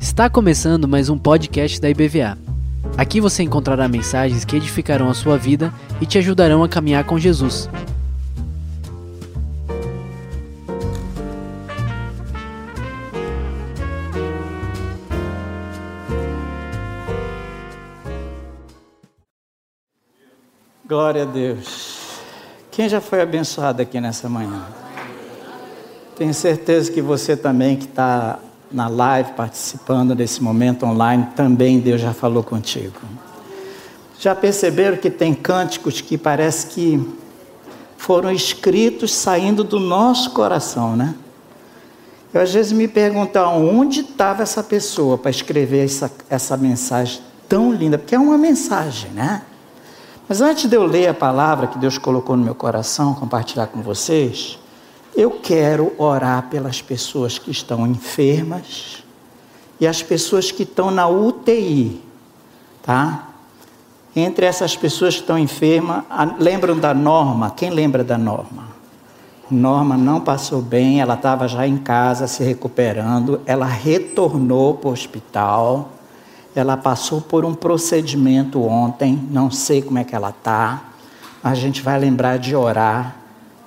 Está começando mais um podcast da IBVA. Aqui você encontrará mensagens que edificarão a sua vida e te ajudarão a caminhar com Jesus. Glória a Deus. Quem já foi abençoado aqui nessa manhã? Tenho certeza que você também que está na live, participando desse momento online, também Deus já falou contigo. Já perceberam que tem cânticos que parece que foram escritos saindo do nosso coração, né? Eu às vezes me pergunto onde estava essa pessoa para escrever essa, essa mensagem tão linda, porque é uma mensagem, né? Mas antes de eu ler a palavra que Deus colocou no meu coração, compartilhar com vocês, eu quero orar pelas pessoas que estão enfermas e as pessoas que estão na UTI, tá? Entre essas pessoas que estão enfermas, lembram da Norma? Quem lembra da Norma? Norma não passou bem, ela estava já em casa se recuperando, ela retornou para o hospital, ela passou por um procedimento ontem, não sei como é que ela está, a gente vai lembrar de orar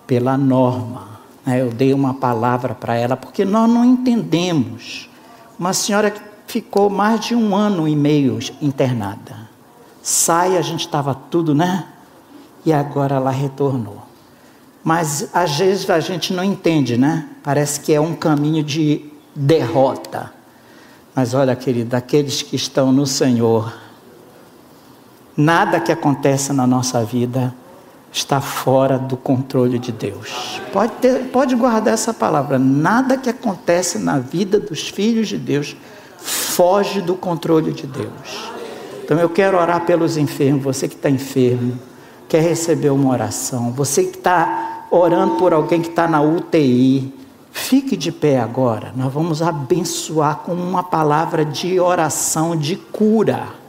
pela Norma. Eu dei uma palavra para ela, porque nós não entendemos. Uma senhora que ficou mais de um ano e meio internada. Sai, a gente estava tudo, né? E agora ela retornou. Mas às vezes a gente não entende, né? Parece que é um caminho de derrota. Mas olha, querido, aqueles que estão no Senhor, nada que acontece na nossa vida está fora do controle de Deus. Pode, ter, pode guardar essa palavra. Nada que acontece na vida dos filhos de Deus foge do controle de Deus. Então eu quero orar pelos enfermos. Você que está enfermo, quer receber uma oração. Você que está orando por alguém que está na UTI. Fique de pé agora. Nós vamos abençoar com uma palavra de oração de cura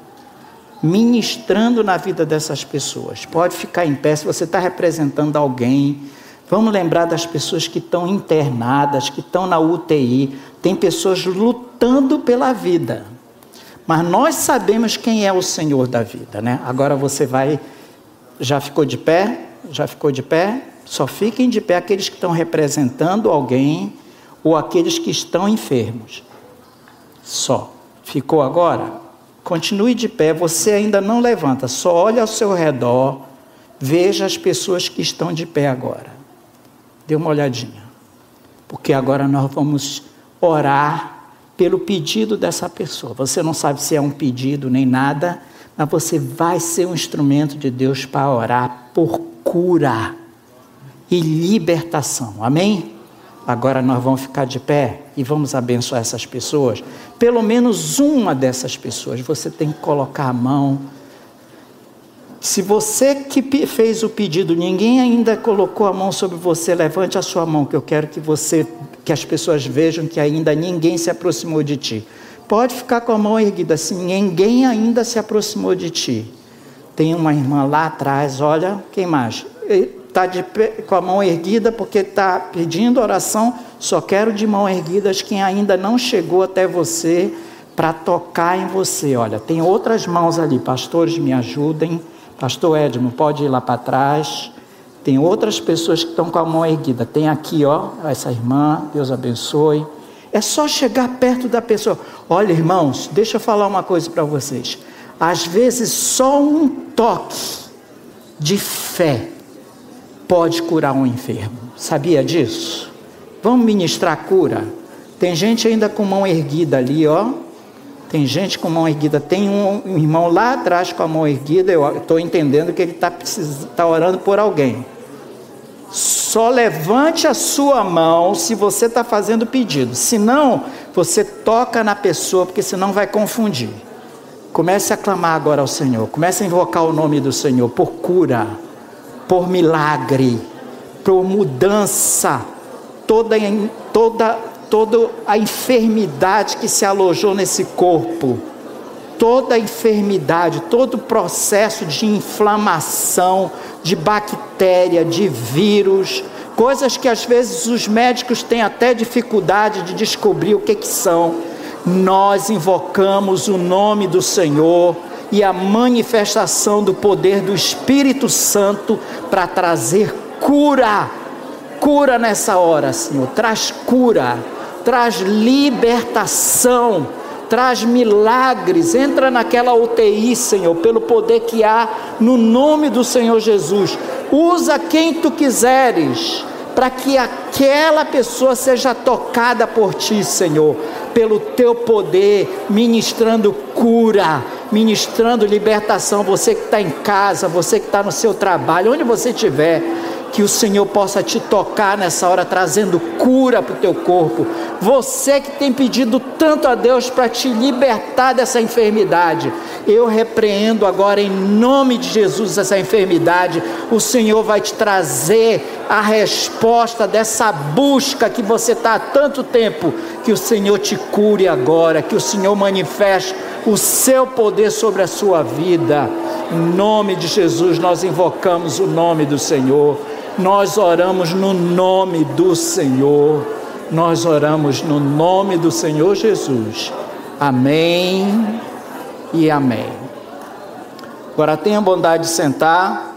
ministrando na vida dessas pessoas. Pode ficar em pé se você está representando alguém. Vamos lembrar das pessoas que estão internadas, que estão na UTI. Tem pessoas lutando pela vida. Mas nós sabemos quem é o Senhor da vida, né? Agora você vai. Já ficou de pé? Já ficou de pé? Só fiquem de pé aqueles que estão representando alguém ou aqueles que estão enfermos. Só. Ficou agora? Continue de pé, você ainda não levanta, só olhe ao seu redor, veja as pessoas que estão de pé agora. Dê uma olhadinha. Porque agora nós vamos orar pelo pedido dessa pessoa. Você não sabe se é um pedido nem nada, mas você vai ser um instrumento de Deus para orar por cura e libertação. Amém? Agora nós vamos ficar de pé e vamos abençoar essas pessoas. Pelo menos uma dessas pessoas você tem que colocar a mão. Se você que fez o pedido, ninguém ainda colocou a mão sobre você, levante a sua mão, que eu quero que você, que as pessoas vejam que ainda ninguém se aproximou de ti. Pode ficar com a mão erguida, se ninguém ainda se aproximou de ti. Tem uma irmã lá atrás, olha, quem mais? Está com a mão erguida porque está pedindo oração, só quero de mão erguidas quem ainda não chegou até você para tocar em você. Olha, tem outras mãos ali, pastores, me ajudem. Pastor Edmo, pode ir lá para trás. Tem outras pessoas que estão com a mão erguida. Tem aqui, ó, essa irmã, Deus abençoe. É só chegar perto da pessoa. Olha, irmãos, deixa eu falar uma coisa para vocês. Às vezes, só um toque de fé pode curar um enfermo. Sabia disso? Vamos ministrar cura. Tem gente ainda com mão erguida ali, ó. Tem gente com mão erguida. Tem um, irmão lá atrás com a mão erguida. Eu estou entendendo que ele está tá orando por alguém. Só levante a sua mão se você está fazendo pedido. Se não, você toca na pessoa, porque senão vai confundir. Comece a clamar agora ao Senhor. Comece a invocar o nome do Senhor por cura por milagre, por mudança, toda, toda, toda a enfermidade que se alojou nesse corpo, toda a enfermidade, todo o processo de inflamação, de bactéria, de vírus, coisas que às vezes os médicos têm até dificuldade de descobrir o que, que são. Nós invocamos o nome do Senhor e a manifestação do poder do Espírito Santo para trazer cura. Cura nessa hora, Senhor. Traz cura, traz libertação, traz milagres. Entra naquela UTI, Senhor, pelo poder que há no nome do Senhor Jesus. Usa quem tu quiseres para que aquela pessoa seja tocada por ti, Senhor, pelo teu poder, ministrando cura, ministrando libertação. Você que está em casa, você que está no seu trabalho, onde você estiver que o Senhor possa te tocar nessa hora, trazendo cura para o teu corpo. Você que tem pedido tanto a Deus para te libertar dessa enfermidade, eu repreendo agora em nome de Jesus essa enfermidade. O Senhor vai te trazer a resposta dessa busca que você está há tanto tempo. Que o Senhor te cure agora, que o Senhor manifeste o seu poder sobre a sua vida. Em nome de Jesus, nós invocamos o nome do Senhor. Nós oramos no nome do Senhor. Nós oramos no nome do Senhor Jesus. Amém e amém. Agora tenha bondade de sentar.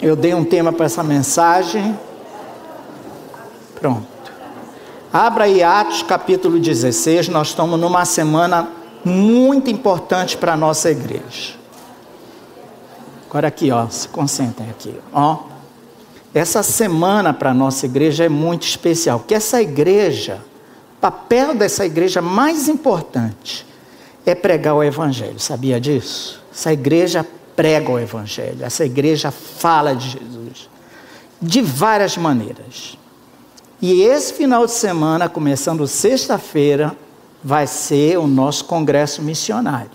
Eu dei um tema para essa mensagem. Pronto. Abra aí Atos capítulo 16. Nós estamos numa semana muito importante para a nossa igreja. Agora aqui, ó, se concentrem aqui, ó. Essa semana para a nossa igreja é muito especial, porque essa igreja, papel dessa igreja mais importante é pregar o evangelho. Sabia disso? Essa igreja prega o evangelho, essa igreja fala de Jesus de várias maneiras. E esse final de semana, começando sexta-feira, vai ser o nosso congresso missionário.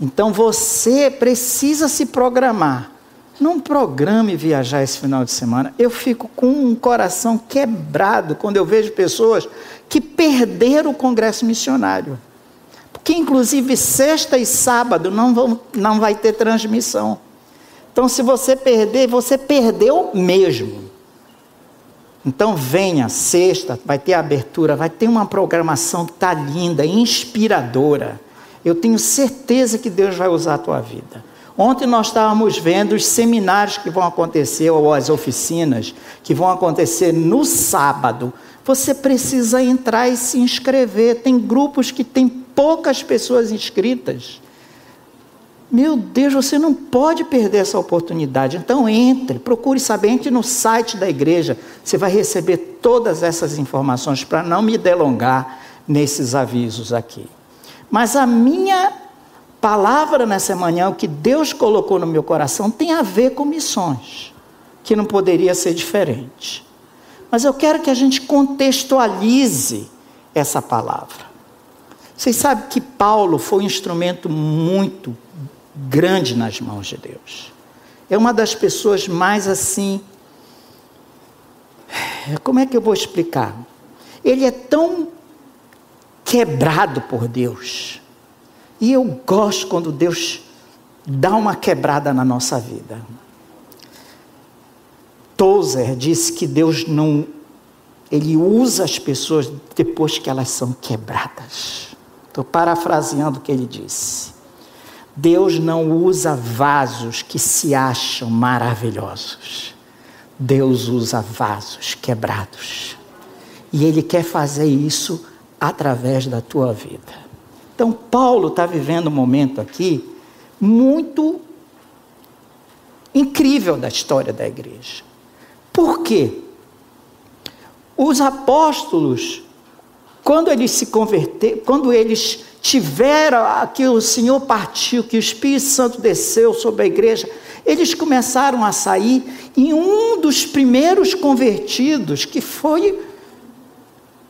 Então você precisa se programar. Não programe viajar esse final de semana. Eu fico com um coração quebrado quando eu vejo pessoas que perderam o congresso missionário. Porque, inclusive, sexta e sábado não, vão, não vai ter transmissão. Então, se você perder, você perdeu mesmo. Então, venha sexta, vai ter abertura, vai ter uma programação que está linda, inspiradora. Eu tenho certeza que Deus vai usar a tua vida. Ontem nós estávamos vendo os seminários que vão acontecer, ou as oficinas que vão acontecer no sábado. Você precisa entrar e se inscrever. Tem grupos que tem poucas pessoas inscritas. Meu Deus, você não pode perder essa oportunidade. Então entre, procure saber, entre no site da igreja. Você vai receber todas essas informações para não me delongar nesses avisos aqui. Mas a minha palavra nessa manhã, o que Deus colocou no meu coração, tem a ver com missões, que não poderia ser diferente. Mas eu quero que a gente contextualize essa palavra. Vocês sabem que Paulo foi um instrumento muito grande nas mãos de Deus. É uma das pessoas mais assim. Como é que eu vou explicar? Ele é tão quebrado por Deus. E eu gosto quando Deus dá uma quebrada na nossa vida. Tozer disse que Deus não. Ele usa as pessoas depois que elas são quebradas. Estou parafraseando o que ele disse. Deus não usa vasos que se acham maravilhosos. Deus usa vasos quebrados. E Ele quer fazer isso através da tua vida. Então, Paulo está vivendo um momento aqui muito incrível da história da igreja. Por quê? Os apóstolos, quando eles se converteram, quando eles tiveram que o Senhor partiu, que o Espírito Santo desceu sobre a igreja, eles começaram a sair e um dos primeiros convertidos, que foi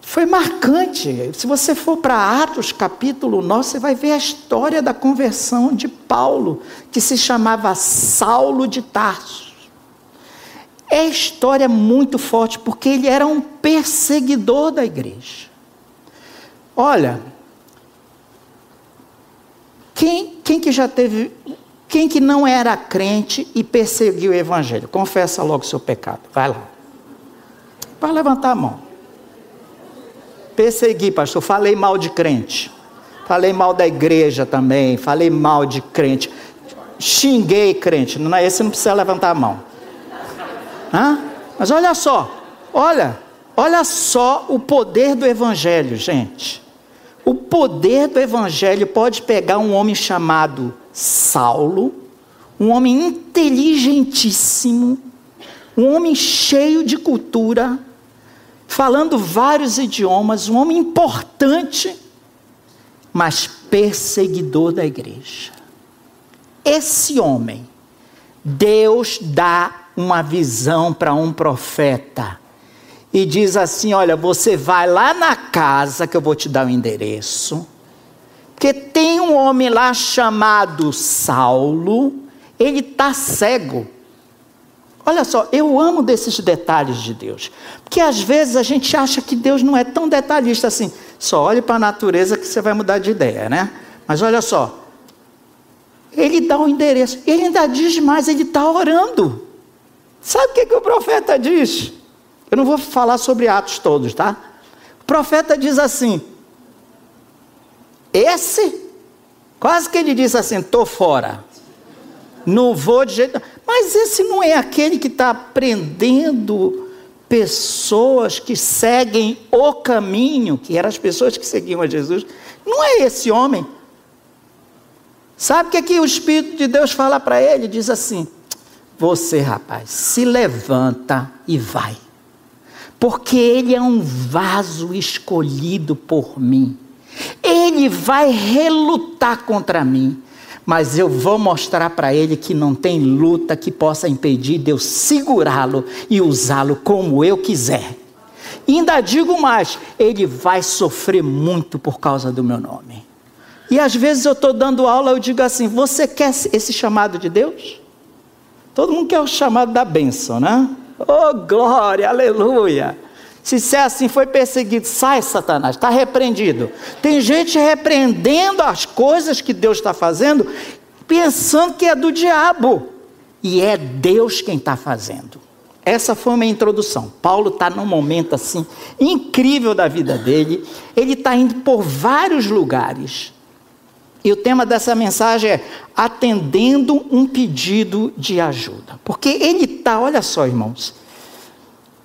foi marcante. Se você for para Atos capítulo 9, você vai ver a história da conversão de Paulo, que se chamava Saulo de Tarso. É história muito forte, porque ele era um perseguidor da igreja. Olha, quem, quem que já teve Quem que não era crente e perseguiu o evangelho? Confessa logo o seu pecado. Vai lá. Vai levantar a mão. Persegui, pastor. Falei mal de crente. Falei mal da igreja também. Falei mal de crente. Xinguei crente. Não, esse não precisa levantar a mão. Hã? Mas olha só. Olha. Olha só o poder do evangelho, gente. O poder do evangelho pode pegar um homem chamado Saulo, um homem inteligentíssimo, um homem cheio de cultura, falando vários idiomas, um homem importante, mas perseguidor da igreja. Esse homem, Deus dá uma visão para um profeta e diz assim: Olha, você vai lá na casa que eu vou te dar o endereço porque tem um homem lá chamado Saulo, ele está cego. Olha só, eu amo desses detalhes de Deus. Porque às vezes a gente acha que Deus não é tão detalhista assim. Só olhe para a natureza que você vai mudar de ideia, né? Mas olha só. Ele dá o um endereço. Ele ainda diz mais, ele está orando. Sabe o que, que o profeta diz? Eu não vou falar sobre Atos todos, tá? O profeta diz assim: esse, quase que ele disse assim: estou fora. Não vou de jeito. Mas esse não é aquele que está prendendo pessoas que seguem o caminho, que eram as pessoas que seguiam a Jesus. Não é esse homem. Sabe o que, é que o Espírito de Deus fala para ele? Diz assim: Você, rapaz, se levanta e vai, porque ele é um vaso escolhido por mim ele vai relutar contra mim, mas eu vou mostrar para ele que não tem luta que possa impedir de eu segurá-lo e usá-lo como eu quiser. E ainda digo mais: ele vai sofrer muito por causa do meu nome. E às vezes eu estou dando aula, eu digo assim: você quer esse chamado de Deus? Todo mundo quer o chamado da bênção, né? Oh, glória, aleluia! Se é assim, foi perseguido, sai, Satanás, está repreendido. Tem gente repreendendo as coisas que Deus está fazendo, pensando que é do diabo. E é Deus quem está fazendo. Essa foi uma introdução. Paulo está num momento assim incrível da vida dele. Ele está indo por vários lugares. E o tema dessa mensagem é atendendo um pedido de ajuda. Porque ele está, olha só, irmãos,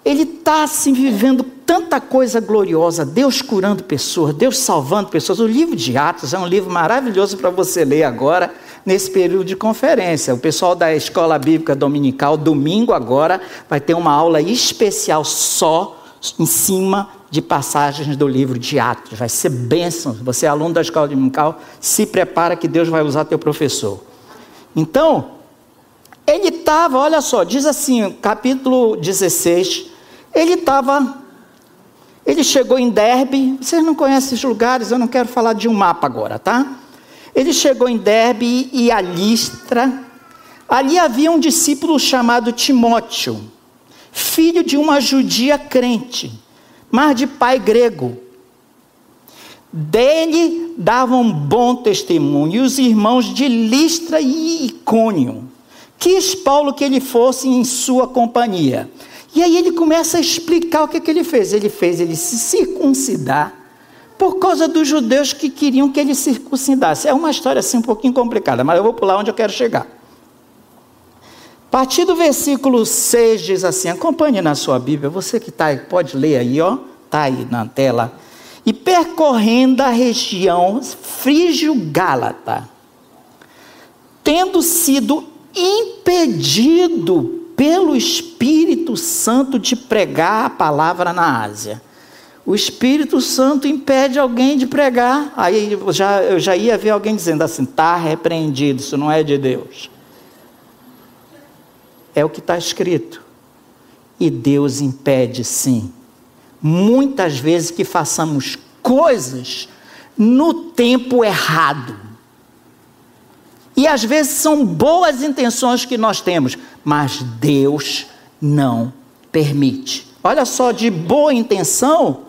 ele está assim vivendo tanta coisa gloriosa, Deus curando pessoas, Deus salvando pessoas. O livro de Atos é um livro maravilhoso para você ler agora, nesse período de conferência. O pessoal da Escola Bíblica Dominical, domingo agora, vai ter uma aula especial só em cima de passagens do livro de Atos. Vai ser bênção. Você é aluno da Escola Dominical, se prepara que Deus vai usar teu professor. Então, ele estava, olha só, diz assim, capítulo 16, ele estava, ele chegou em Derbe, vocês não conhecem esses lugares, eu não quero falar de um mapa agora, tá? Ele chegou em Derbe e a Listra. Ali havia um discípulo chamado Timóteo, filho de uma judia crente, mas de pai grego. Dele davam bom testemunho os irmãos de Listra e Icônio. Quis Paulo que ele fosse em sua companhia. E aí ele começa a explicar o que, que ele fez. Ele fez ele se circuncidar por causa dos judeus que queriam que ele circuncidasse. É uma história assim um pouquinho complicada, mas eu vou pular onde eu quero chegar. Partir do versículo 6 diz assim: acompanhe na sua Bíblia, você que está aí, pode ler aí, ó, está aí na tela. E percorrendo a região frígio-gálata, tendo sido impedido pelo Espírito Santo de pregar a palavra na Ásia. O Espírito Santo impede alguém de pregar. Aí eu já, eu já ia ver alguém dizendo assim: está repreendido, isso não é de Deus. É o que está escrito. E Deus impede, sim. Muitas vezes que façamos coisas no tempo errado. E às vezes são boas intenções que nós temos, mas Deus não permite. Olha só, de boa intenção,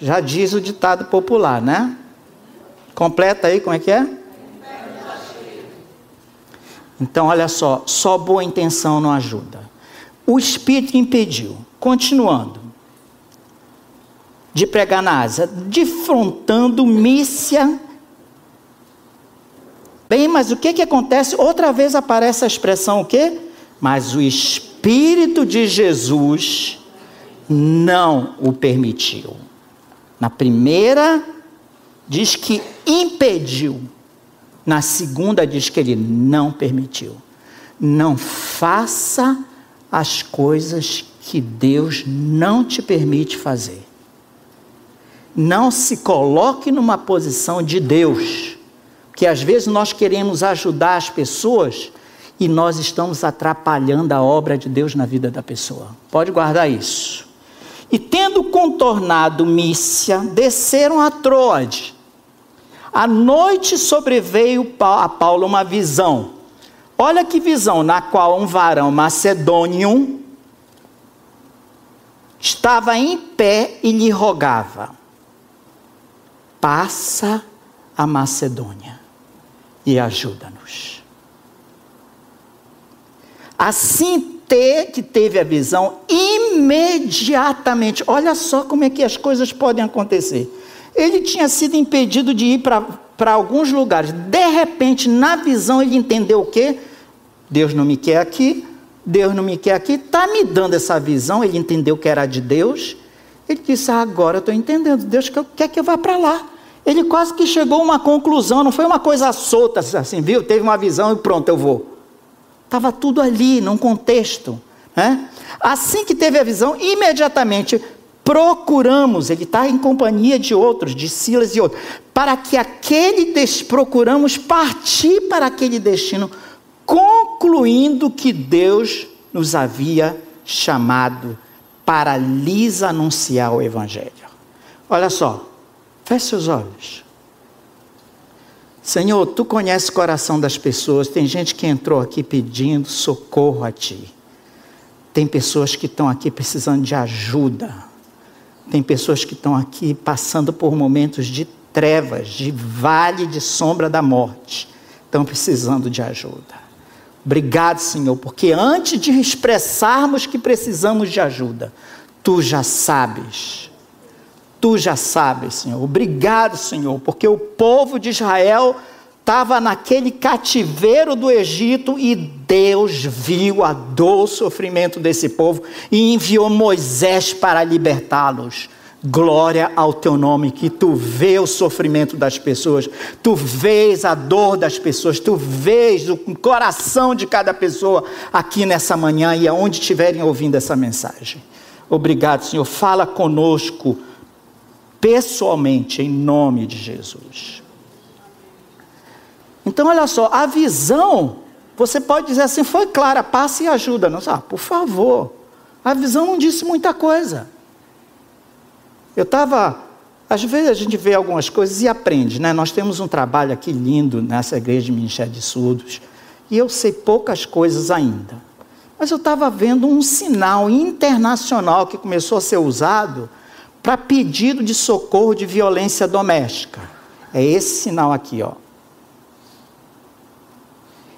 já diz o ditado popular, né? Completa aí, como é que é? Então, olha só, só boa intenção não ajuda. O Espírito impediu. Continuando. De pregar na Ásia, defrontando Mícia. Bem, mas o que que acontece? Outra vez aparece a expressão o quê? Mas o Espírito de Jesus não o permitiu. Na primeira, diz que impediu. Na segunda, diz que ele não permitiu. Não faça as coisas que Deus não te permite fazer. Não se coloque numa posição de Deus, que às vezes nós queremos ajudar as pessoas e nós estamos atrapalhando a obra de Deus na vida da pessoa. Pode guardar isso. E tendo contornado Mícia, desceram a Troade. À noite sobreveio a Paulo uma visão. Olha que visão, na qual um varão macedônio estava em pé e lhe rogava: Passa a Macedônia e ajuda-nos. Assim que teve a visão, imediatamente, olha só como é que as coisas podem acontecer. Ele tinha sido impedido de ir para alguns lugares. De repente, na visão, ele entendeu o quê? Deus não me quer aqui, Deus não me quer aqui, está me dando essa visão. Ele entendeu que era de Deus. Ele disse: Agora eu estou entendendo, Deus quer que eu vá para lá. Ele quase que chegou a uma conclusão, não foi uma coisa solta assim, viu? Teve uma visão e pronto, eu vou. Estava tudo ali, num contexto. Né? Assim que teve a visão, imediatamente procuramos, ele está em companhia de outros, de Silas e outros, para que aquele des, procuramos partir para aquele destino, concluindo que Deus nos havia chamado para lhes anunciar o Evangelho. Olha só, feche seus olhos. Senhor, tu conheces o coração das pessoas. Tem gente que entrou aqui pedindo socorro a ti. Tem pessoas que estão aqui precisando de ajuda. Tem pessoas que estão aqui passando por momentos de trevas, de vale de sombra da morte. Estão precisando de ajuda. Obrigado, Senhor, porque antes de expressarmos que precisamos de ajuda, tu já sabes Tu já sabes, Senhor. Obrigado, Senhor, porque o povo de Israel estava naquele cativeiro do Egito e Deus viu a dor, o sofrimento desse povo e enviou Moisés para libertá-los. Glória ao teu nome, que tu vê o sofrimento das pessoas, tu vês a dor das pessoas, tu vês o coração de cada pessoa aqui nessa manhã e aonde estiverem ouvindo essa mensagem. Obrigado, Senhor. Fala conosco pessoalmente, em nome de Jesus. Então, olha só, a visão, você pode dizer assim, foi clara, passe e ajuda-nos. Ah, por favor, a visão não disse muita coisa. Eu estava, às vezes a gente vê algumas coisas e aprende, né? Nós temos um trabalho aqui lindo nessa igreja de Ministério de Surdos, e eu sei poucas coisas ainda. Mas eu estava vendo um sinal internacional que começou a ser usado para pedido de socorro de violência doméstica. É esse sinal aqui, ó.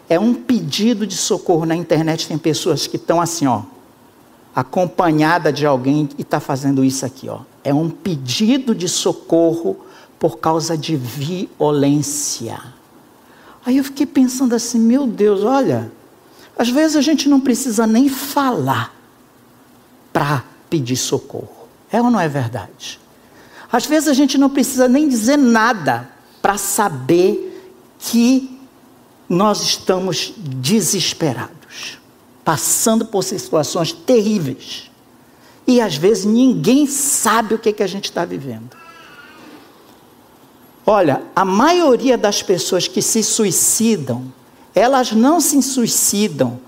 É um pedido de socorro na internet. Tem pessoas que estão assim, ó, acompanhada de alguém e está fazendo isso aqui, ó. É um pedido de socorro por causa de violência. Aí eu fiquei pensando assim, meu Deus, olha, às vezes a gente não precisa nem falar para pedir socorro. É ou não é verdade? Às vezes a gente não precisa nem dizer nada para saber que nós estamos desesperados, passando por situações terríveis. E às vezes ninguém sabe o que, que a gente está vivendo. Olha, a maioria das pessoas que se suicidam, elas não se suicidam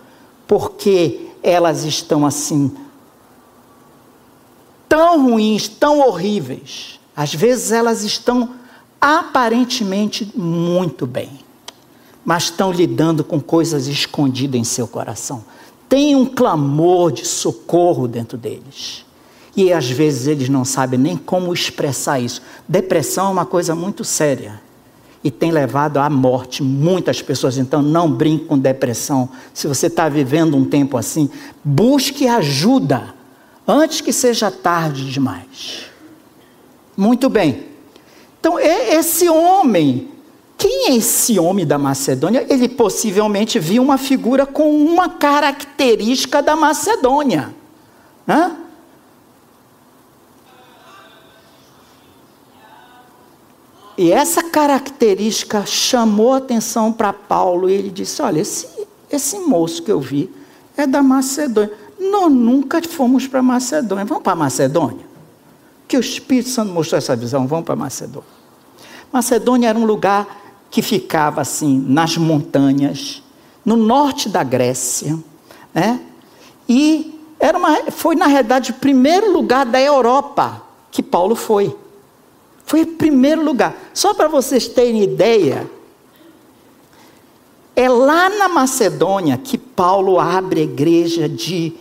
porque elas estão assim tão ruins, tão horríveis. Às vezes elas estão aparentemente muito bem, mas estão lidando com coisas escondidas em seu coração. Tem um clamor de socorro dentro deles. E às vezes eles não sabem nem como expressar isso. Depressão é uma coisa muito séria. e tem levado à morte muitas pessoas. Então não brinque com depressão. Se você está vivendo um tempo assim, busque ajuda antes que seja tarde demais. Muito bem. Então, esse homem, quem é esse homem da Macedônia? Ele possivelmente viu uma figura com uma característica da Macedônia. Hã? E essa característica chamou atenção para Paulo e ele disse: Olha, esse, esse moço que eu vi é da Macedônia. Nós nunca fomos para Macedônia. Vamos para Macedônia? Que o Espírito Santo mostrou essa visão. Vamos para Macedônia. Macedônia era um lugar que ficava assim nas montanhas, no norte da Grécia, né? E era uma, foi na realidade o primeiro lugar da Europa que Paulo foi. Foi o primeiro lugar. Só para vocês terem ideia, é lá na Macedônia que Paulo abre a igreja de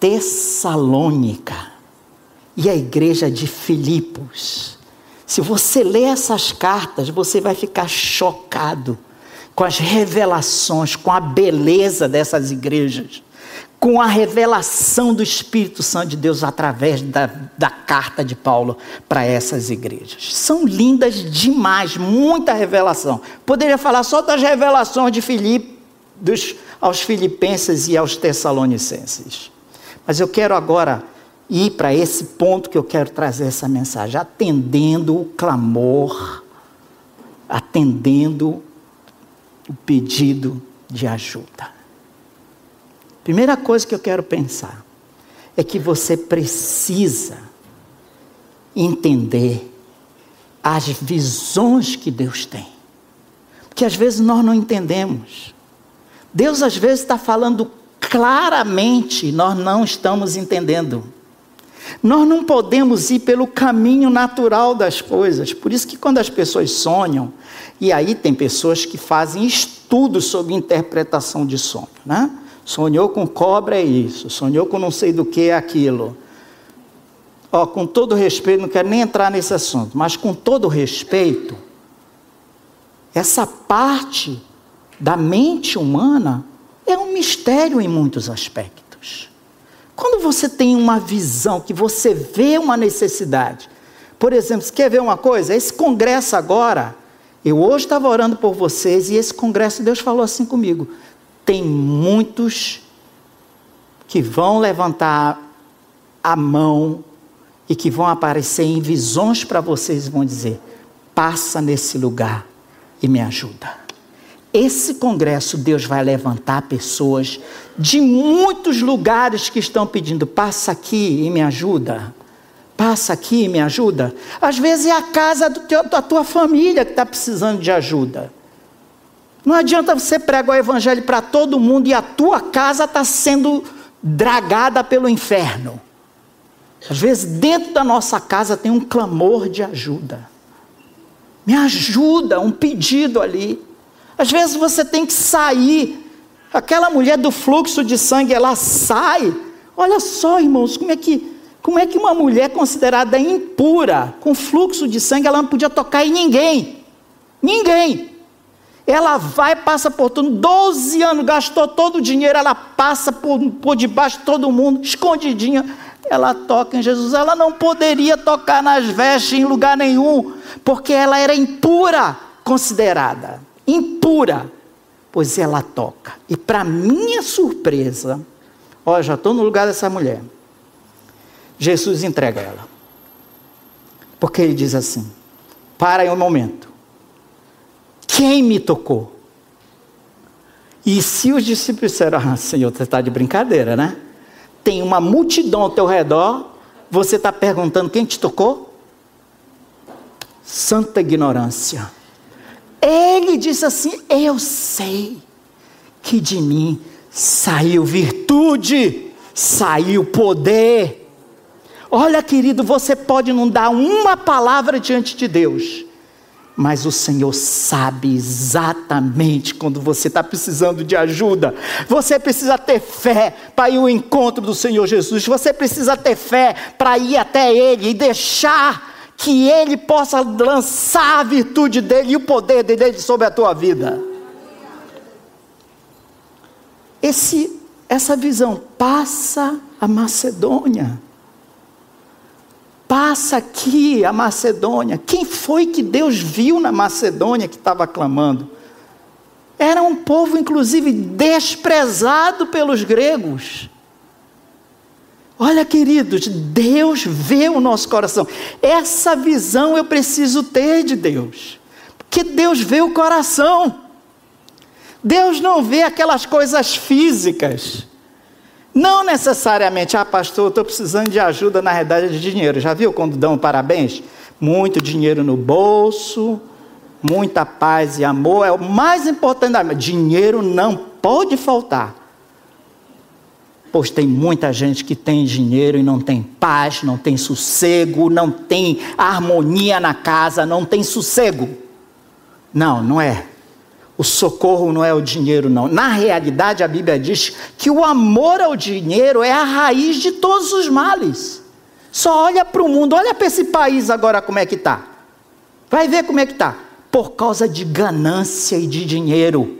Tessalônica e a igreja de Filipos. Se você ler essas cartas, você vai ficar chocado com as revelações, com a beleza dessas igrejas com a revelação do Espírito Santo de Deus através da, da carta de Paulo para essas igrejas. São lindas demais, muita revelação. Poderia falar só das revelações de Filipe, dos, aos filipenses e aos tessalonicenses. Mas eu quero agora ir para esse ponto que eu quero trazer essa mensagem, atendendo o clamor, atendendo o pedido de ajuda. Primeira coisa que eu quero pensar é que você precisa entender as visões que Deus tem. Porque às vezes nós não entendemos. Deus às vezes está falando claramente, nós não estamos entendendo. Nós não podemos ir pelo caminho natural das coisas. Por isso que quando as pessoas sonham, e aí tem pessoas que fazem estudos sobre interpretação de sonho, né? Sonhou com cobra é isso, sonhou com não sei do que é aquilo. Ó, com todo respeito, não quero nem entrar nesse assunto, mas com todo respeito, essa parte da mente humana é um mistério em muitos aspectos. Quando você tem uma visão, que você vê uma necessidade, por exemplo, você quer ver uma coisa? Esse congresso agora, eu hoje estava orando por vocês e esse congresso, Deus falou assim comigo: tem muitos que vão levantar a mão e que vão aparecer em visões para vocês e vão dizer: passa nesse lugar e me ajuda. Esse congresso, Deus vai levantar pessoas de muitos lugares que estão pedindo: passa aqui e me ajuda. Passa aqui e me ajuda. Às vezes é a casa teu, da tua família que está precisando de ajuda. Não adianta você pregar o evangelho para todo mundo e a tua casa está sendo dragada pelo inferno. Às vezes, dentro da nossa casa tem um clamor de ajuda. Me ajuda, um pedido ali. Às vezes você tem que sair. Aquela mulher do fluxo de sangue, ela sai. Olha só, irmãos, como é que, como é que uma mulher considerada impura, com fluxo de sangue, ela não podia tocar em ninguém? Ninguém. Ela vai, passa por tudo, 12 anos, gastou todo o dinheiro, ela passa por, por debaixo de todo mundo, escondidinha. Ela toca em Jesus. Ela não poderia tocar nas vestes em lugar nenhum, porque ela era impura, considerada. Impura. Pois ela toca. E para minha surpresa, ó, já estou no lugar dessa mulher. Jesus entrega ela. Porque ele diz assim: para aí um momento. Quem me tocou? E se os discípulos disseram, ah, Senhor, você está de brincadeira, né? Tem uma multidão ao teu redor, você está perguntando quem te tocou? Santa ignorância. Ele disse assim: Eu sei que de mim saiu virtude, saiu poder. Olha, querido, você pode não dar uma palavra diante de Deus, mas o Senhor sabe exatamente quando você está precisando de ajuda. Você precisa ter fé para ir ao encontro do Senhor Jesus. Você precisa ter fé para ir até Ele e deixar que Ele possa lançar a virtude dele e o poder dele sobre a tua vida. Esse, essa visão passa a Macedônia. Passa aqui a Macedônia. Quem foi que Deus viu na Macedônia que estava clamando? Era um povo, inclusive, desprezado pelos gregos. Olha, queridos, Deus vê o nosso coração. Essa visão eu preciso ter de Deus. Porque Deus vê o coração. Deus não vê aquelas coisas físicas. Não necessariamente, ah, pastor, estou precisando de ajuda na realidade de dinheiro. Já viu quando dão parabéns? Muito dinheiro no bolso, muita paz e amor. É o mais importante da Dinheiro não pode faltar. Pois tem muita gente que tem dinheiro e não tem paz, não tem sossego, não tem harmonia na casa, não tem sossego. Não, não é. O socorro não é o dinheiro, não. Na realidade, a Bíblia diz que o amor ao dinheiro é a raiz de todos os males. Só olha para o mundo, olha para esse país agora como é que está. Vai ver como é que está. Por causa de ganância e de dinheiro.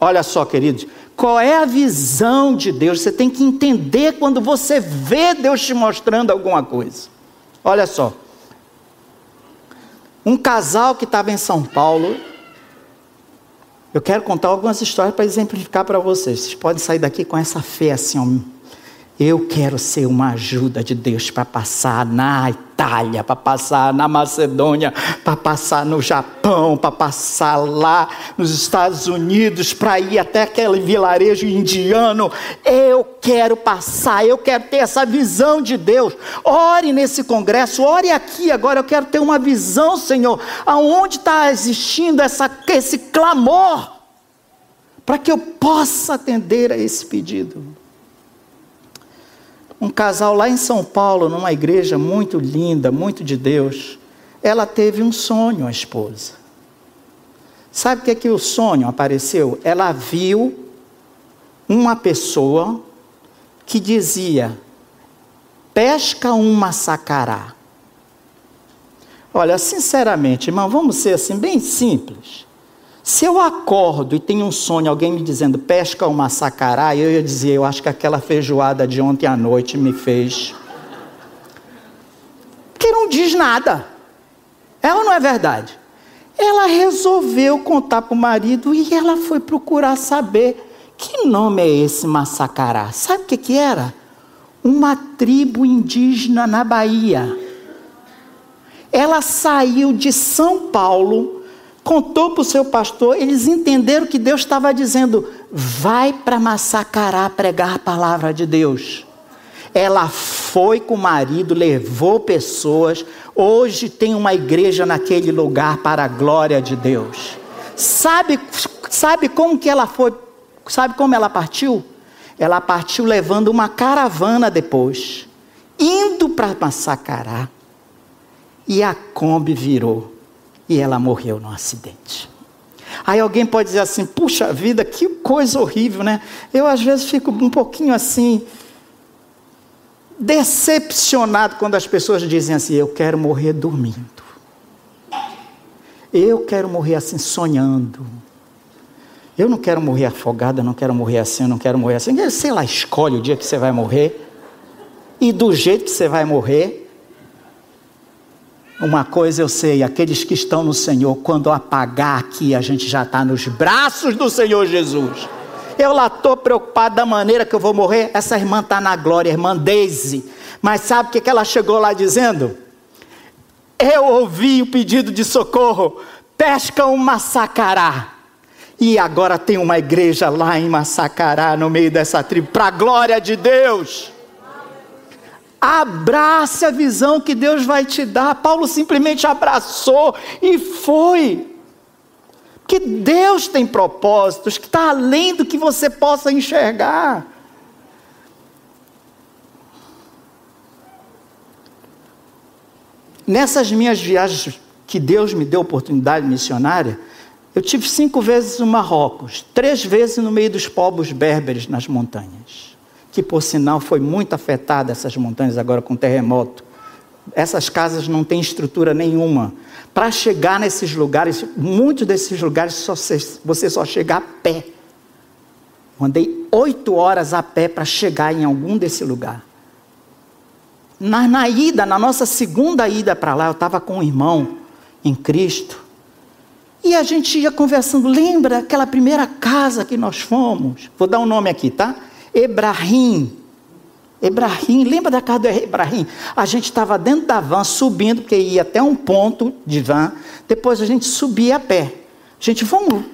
Olha só, queridos, qual é a visão de Deus? Você tem que entender quando você vê Deus te mostrando alguma coisa. Olha só. Um casal que estava em São Paulo. Eu quero contar algumas histórias para exemplificar para vocês. Vocês podem sair daqui com essa fé assim, ó, eu quero ser uma ajuda de Deus para passar na Itália, para passar na Macedônia, para passar no Japão, para passar lá nos Estados Unidos, para ir até aquele vilarejo indiano. Eu quero passar, eu quero ter essa visão de Deus. Ore nesse congresso, ore aqui agora. Eu quero ter uma visão, Senhor, aonde está existindo essa, esse clamor, para que eu possa atender a esse pedido um casal lá em São Paulo, numa igreja muito linda, muito de Deus, ela teve um sonho, a esposa. Sabe o que é que o sonho apareceu? Ela viu uma pessoa que dizia: pesca um maçacará. Olha, sinceramente, irmão, vamos ser assim, bem simples. Se eu acordo e tenho um sonho, alguém me dizendo pesca uma sacará, eu ia dizer, eu acho que aquela feijoada de ontem à noite me fez. Porque não diz nada. Ou não é verdade? Ela resolveu contar para o marido e ela foi procurar saber que nome é esse maçacará. Sabe o que, que era? Uma tribo indígena na Bahia. Ela saiu de São Paulo contou para o seu pastor, eles entenderam que Deus estava dizendo: vai para Massacará pregar a palavra de Deus. Ela foi com o marido, levou pessoas. Hoje tem uma igreja naquele lugar para a glória de Deus. Sabe, sabe como que ela foi? Sabe como ela partiu? Ela partiu levando uma caravana depois, indo para Massacará. E a Kombi virou e ela morreu num acidente. Aí alguém pode dizer assim: puxa vida, que coisa horrível, né? Eu às vezes fico um pouquinho assim, decepcionado quando as pessoas dizem assim: eu quero morrer dormindo. Eu quero morrer assim, sonhando. Eu não quero morrer afogada, não quero morrer assim, não quero morrer assim. Sei lá, escolhe o dia que você vai morrer. E do jeito que você vai morrer, uma coisa eu sei: aqueles que estão no Senhor, quando apagar aqui, a gente já está nos braços do Senhor Jesus. Eu lá estou preocupado da maneira que eu vou morrer. Essa irmã está na glória, irmã Daisy. Mas sabe o que, que ela chegou lá dizendo? Eu ouvi o pedido de socorro. Pesca um maçacará. E agora tem uma igreja lá em Massacará, no meio dessa tribo, para a glória de Deus. Abrace a visão que Deus vai te dar. Paulo simplesmente abraçou e foi. Porque Deus tem propósitos que está além do que você possa enxergar. Nessas minhas viagens que Deus me deu oportunidade missionária, eu tive cinco vezes no Marrocos, três vezes no meio dos povos berberes nas montanhas que por sinal foi muito afetada essas montanhas agora com terremoto. Essas casas não têm estrutura nenhuma. Para chegar nesses lugares, muitos desses lugares só você só chega a pé. Andei oito horas a pé para chegar em algum desse lugar. Na, na ida, na nossa segunda ida para lá, eu estava com um irmão em Cristo. E a gente ia conversando. Lembra aquela primeira casa que nós fomos? Vou dar um nome aqui, tá? Ebrahim. Ebrahim, lembra da casa do Ebrahim? A gente estava dentro da van, subindo, porque ia até um ponto de van. Depois a gente subia a pé. A gente, vamos.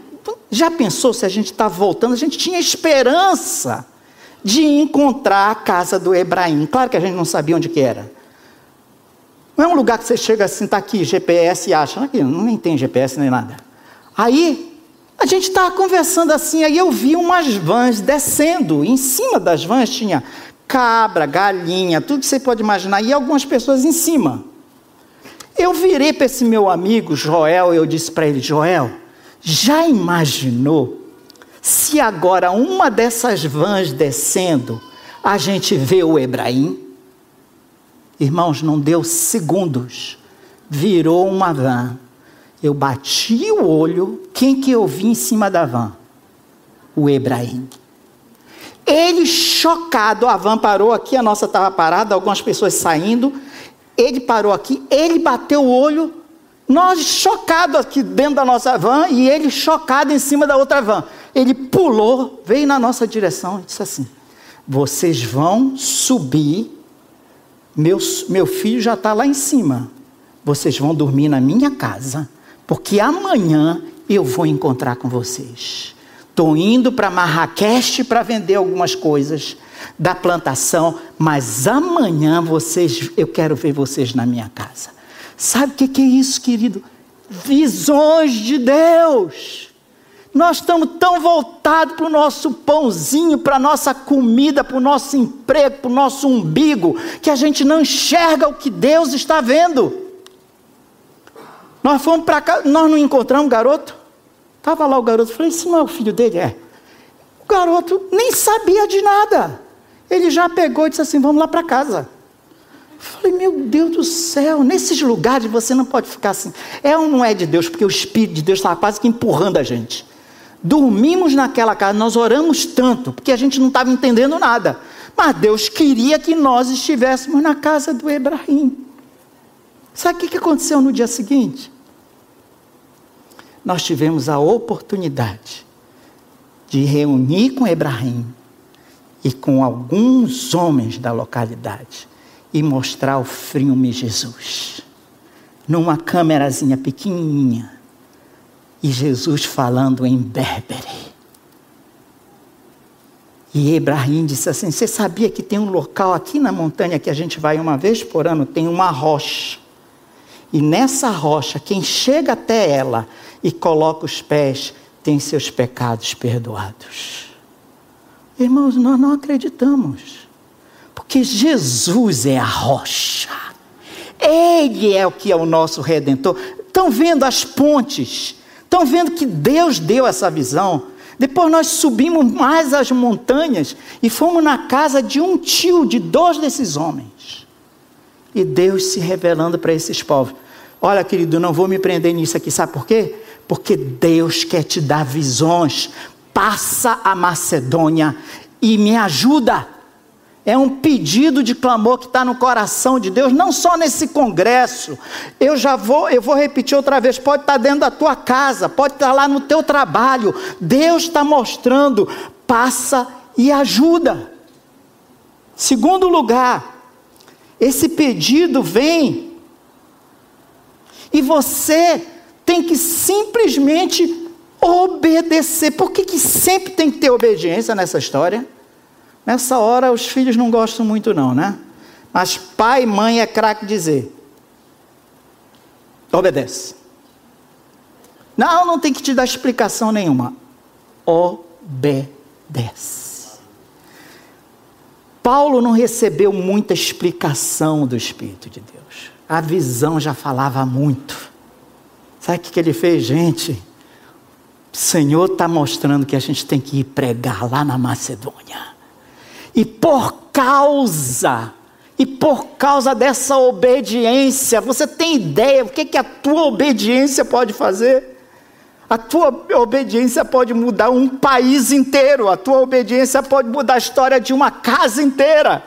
Já pensou se a gente estava voltando? A gente tinha esperança de encontrar a casa do Ebrahim. Claro que a gente não sabia onde que era. Não é um lugar que você chega assim, está aqui, GPS e acha. Aqui, não nem tem GPS nem nada. Aí, gente estava conversando assim, aí eu vi umas vans descendo. Em cima das vans tinha cabra, galinha, tudo que você pode imaginar, e algumas pessoas em cima. Eu virei para esse meu amigo Joel eu disse para ele: Joel, já imaginou se agora uma dessas vans descendo, a gente vê o Ebraim? Irmãos, não deu segundos, virou uma van. Eu bati o olho, quem que eu vi em cima da van? O Ebraim. Ele chocado, a van parou aqui, a nossa estava parada, algumas pessoas saindo. Ele parou aqui, ele bateu o olho, nós chocados aqui dentro da nossa van e ele chocado em cima da outra van. Ele pulou, veio na nossa direção e disse assim: Vocês vão subir, meu, meu filho já está lá em cima. Vocês vão dormir na minha casa, porque amanhã eu vou encontrar com vocês. Estou indo para Marrakech para vender algumas coisas da plantação, mas amanhã vocês, eu quero ver vocês na minha casa. Sabe o que, que é isso, querido? Visões de Deus. Nós estamos tão voltados para o nosso pãozinho, para a nossa comida, para o nosso emprego, para o nosso umbigo, que a gente não enxerga o que Deus está vendo. Nós fomos para cá, nós não encontramos o garoto? Estava lá o garoto, falei, esse não é o filho dele? É. O garoto nem sabia de nada. Ele já pegou e disse assim: vamos lá para casa. Falei, meu Deus do céu, nesses lugares você não pode ficar assim. É ou não é de Deus? Porque o Espírito de Deus estava quase que empurrando a gente. Dormimos naquela casa, nós oramos tanto, porque a gente não estava entendendo nada. Mas Deus queria que nós estivéssemos na casa do Ebrahim. Sabe o que aconteceu no dia seguinte? nós tivemos a oportunidade de reunir com Ebrahim e com alguns homens da localidade e mostrar o filme Jesus numa câmerazinha pequenininha e Jesus falando em berbere. E Ebrahim disse assim: Você sabia que tem um local aqui na montanha que a gente vai uma vez por ano? Tem uma rocha. E nessa rocha, quem chega até ela e coloca os pés, tem seus pecados perdoados. Irmãos, nós não acreditamos, porque Jesus é a rocha, Ele é o que é o nosso redentor. Estão vendo as pontes, estão vendo que Deus deu essa visão. Depois nós subimos mais as montanhas e fomos na casa de um tio de dois desses homens. E Deus se revelando para esses povos. Olha, querido, não vou me prender nisso aqui, sabe por quê? porque Deus quer te dar visões. Passa a Macedônia e me ajuda. É um pedido de clamor que está no coração de Deus, não só nesse congresso. Eu já vou, eu vou repetir outra vez. Pode estar tá dentro da tua casa, pode estar tá lá no teu trabalho. Deus está mostrando, passa e ajuda. Segundo lugar, esse pedido vem e você tem que simplesmente obedecer. Por que, que sempre tem que ter obediência nessa história? Nessa hora os filhos não gostam muito, não, né? Mas pai e mãe é craque dizer: obedece. Não, não tem que te dar explicação nenhuma. Obedece. Paulo não recebeu muita explicação do Espírito de Deus. A visão já falava muito. Sabe o que ele fez, gente? O Senhor está mostrando que a gente tem que ir pregar lá na Macedônia. E por causa, E por causa dessa obediência, você tem ideia o que, que a tua obediência pode fazer? A tua obediência pode mudar um país inteiro, a tua obediência pode mudar a história de uma casa inteira.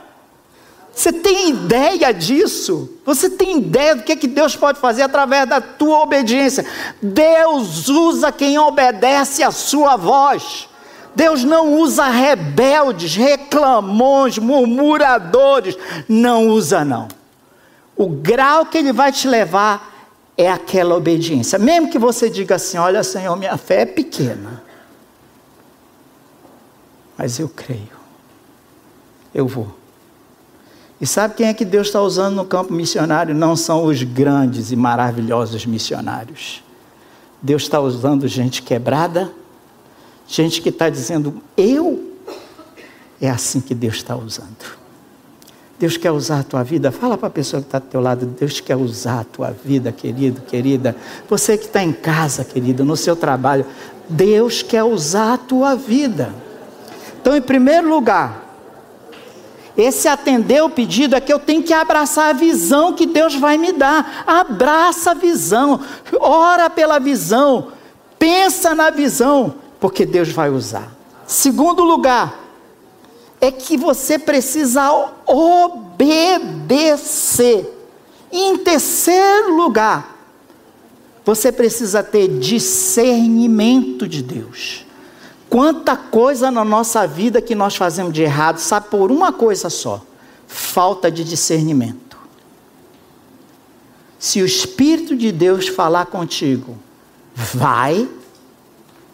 Você tem ideia disso? Você tem ideia do que, que Deus pode fazer através da tua obediência? Deus usa quem obedece a sua voz. Deus não usa rebeldes, reclamões, murmuradores. Não usa, não. O grau que Ele vai te levar é aquela obediência. Mesmo que você diga assim: Olha, Senhor, minha fé é pequena. Mas eu creio. Eu vou. E sabe quem é que Deus está usando no campo missionário? Não são os grandes e maravilhosos missionários. Deus está usando gente quebrada, gente que está dizendo, eu. É assim que Deus está usando. Deus quer usar a tua vida. Fala para a pessoa que está do teu lado, Deus quer usar a tua vida, querido, querida. Você que está em casa, querido, no seu trabalho, Deus quer usar a tua vida. Então, em primeiro lugar, esse atender o pedido é que eu tenho que abraçar a visão que Deus vai me dar. Abraça a visão, ora pela visão, pensa na visão, porque Deus vai usar. Segundo lugar, é que você precisa obedecer. Em terceiro lugar, você precisa ter discernimento de Deus. Quanta coisa na nossa vida que nós fazemos de errado, sabe por uma coisa só: falta de discernimento. Se o Espírito de Deus falar contigo, vai,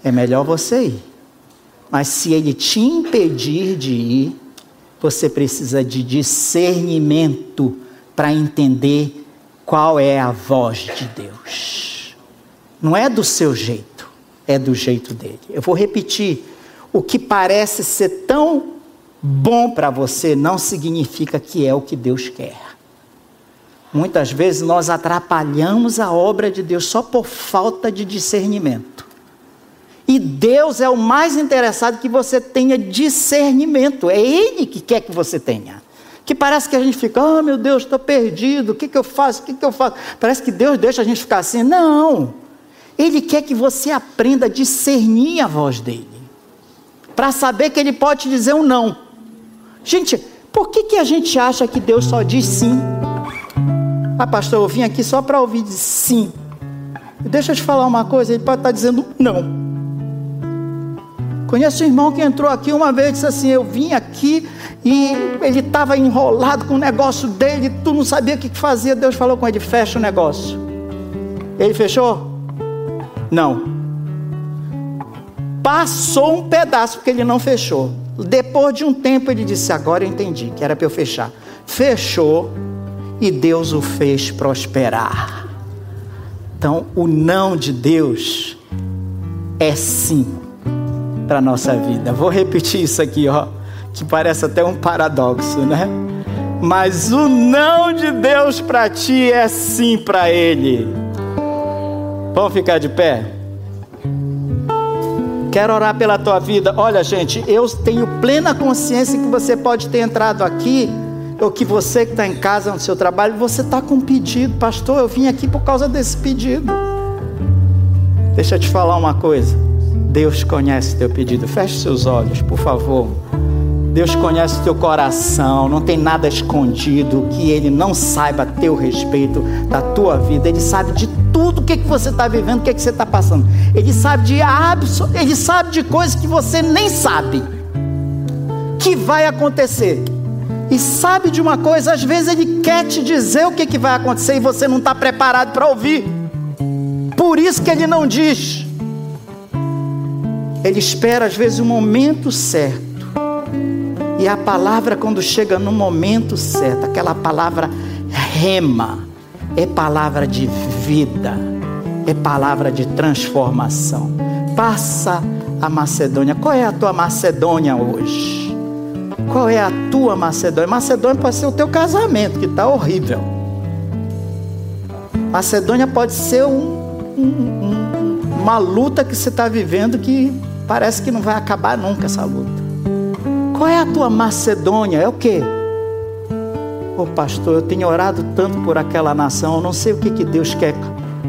é melhor você ir. Mas se ele te impedir de ir, você precisa de discernimento para entender qual é a voz de Deus. Não é do seu jeito é do jeito dele. Eu vou repetir: o que parece ser tão bom para você não significa que é o que Deus quer. Muitas vezes nós atrapalhamos a obra de Deus só por falta de discernimento. E Deus é o mais interessado que você tenha discernimento. É Ele que quer que você tenha. Que parece que a gente fica, oh meu Deus, estou perdido, o que, que eu faço? O que, que eu faço? Parece que Deus deixa a gente ficar assim. Não. Ele quer que você aprenda a discernir a voz dele, para saber que ele pode te dizer um não. Gente, por que, que a gente acha que Deus só diz sim? Ah, pastor, eu vim aqui só para ouvir sim. Deixa eu te falar uma coisa, ele pode estar dizendo não. Conheço um irmão que entrou aqui uma vez e disse assim: Eu vim aqui e ele estava enrolado com o negócio dele, tu não sabia o que fazia. Deus falou com ele: Fecha o negócio. Ele fechou? Não. Passou um pedaço porque ele não fechou. Depois de um tempo ele disse: Agora eu entendi que era para eu fechar. Fechou e Deus o fez prosperar. Então, o não de Deus é sim para a nossa vida. Vou repetir isso aqui, ó, que parece até um paradoxo, né? Mas o não de Deus para ti é sim para Ele. Vamos ficar de pé? Quero orar pela tua vida. Olha, gente, eu tenho plena consciência que você pode ter entrado aqui, ou que você que está em casa no seu trabalho, você está com um pedido, pastor. Eu vim aqui por causa desse pedido. Deixa eu te falar uma coisa. Deus conhece teu pedido. Feche seus olhos, por favor. Deus conhece teu coração, não tem nada escondido que Ele não saiba a teu respeito da tua vida. Ele sabe de tudo o que, que você está vivendo, o que, que você está passando. Ele sabe de abso, Ele sabe de coisas que você nem sabe que vai acontecer. E sabe de uma coisa, às vezes Ele quer te dizer o que, que vai acontecer e você não está preparado para ouvir. Por isso que Ele não diz. Ele espera às vezes o momento certo e a palavra, quando chega no momento certo, aquela palavra rema, é palavra de vida, é palavra de transformação. Passa a Macedônia. Qual é a tua Macedônia hoje? Qual é a tua Macedônia? Macedônia pode ser o teu casamento, que está horrível. Macedônia pode ser um, um, um, uma luta que você está vivendo que parece que não vai acabar nunca essa luta. Qual é a tua Macedônia? É o quê? Ô oh, pastor, eu tenho orado tanto por aquela nação, eu não sei o que, que Deus quer.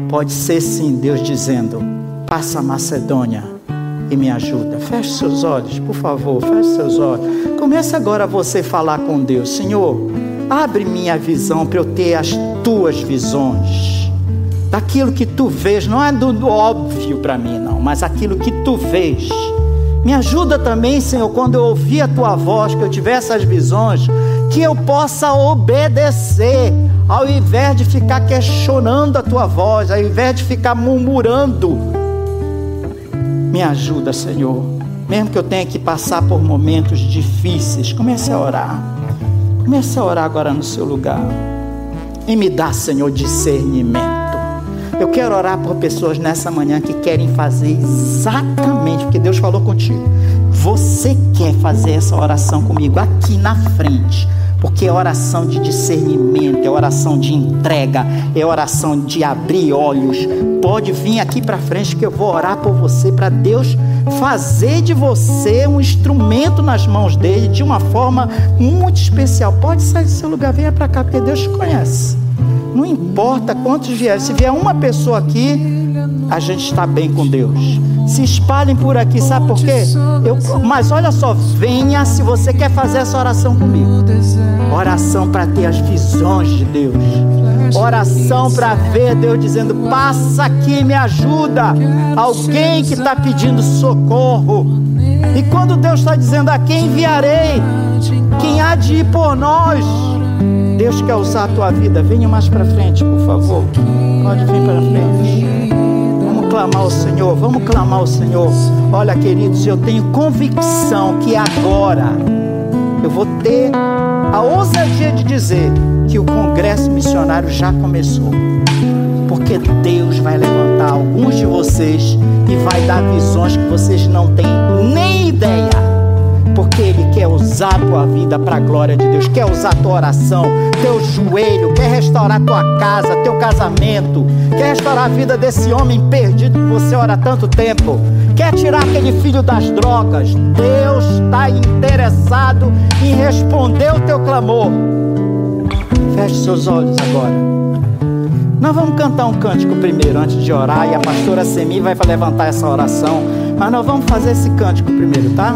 Pode ser sim, Deus dizendo: passa a Macedônia e me ajuda. Feche seus olhos, por favor, feche seus olhos. Comece agora você falar com Deus: Senhor, abre minha visão para eu ter as tuas visões. Daquilo que tu vês, não é do, do óbvio para mim, não, mas aquilo que tu vês. Me ajuda também, Senhor, quando eu ouvir a tua voz, que eu tiver essas visões, que eu possa obedecer, ao invés de ficar questionando a tua voz, ao invés de ficar murmurando. Me ajuda, Senhor. Mesmo que eu tenha que passar por momentos difíceis, comece a orar. Comece a orar agora no seu lugar. E me dá, Senhor, discernimento. Eu quero orar por pessoas nessa manhã que querem fazer exatamente o que Deus falou contigo. Você quer fazer essa oração comigo aqui na frente porque é oração de discernimento, é oração de entrega, é oração de abrir olhos. Pode vir aqui para frente que eu vou orar por você para Deus fazer de você um instrumento nas mãos dele de uma forma muito especial. Pode sair do seu lugar, venha para cá porque Deus te conhece. Não importa quantos vierem, se vier uma pessoa aqui, a gente está bem com Deus. Se espalhem por aqui, sabe por quê? Eu, mas olha só, venha se você quer fazer essa oração comigo. Oração para ter as visões de Deus. Oração para ver Deus dizendo: passa aqui, me ajuda. Alguém que está pedindo socorro. E quando Deus está dizendo: a quem enviarei? Quem há de ir por nós? Deus quer usar a tua vida. Venha mais para frente, por favor. Pode vir para frente clamar ao Senhor, vamos clamar ao Senhor. Olha, queridos, eu tenho convicção que agora eu vou ter a ousadia de dizer que o congresso missionário já começou. Porque Deus vai levantar alguns de vocês e vai dar visões que vocês não têm nem ideia porque Ele quer usar a tua vida para a glória de Deus, quer usar a tua oração, teu joelho, quer restaurar tua casa, teu casamento, quer restaurar a vida desse homem perdido que você ora tanto tempo, quer tirar aquele filho das drogas. Deus está interessado em responder o teu clamor. Feche seus olhos agora. Nós vamos cantar um cântico primeiro, antes de orar, e a pastora Semi vai levantar essa oração. Mas nós vamos fazer esse cântico primeiro, tá?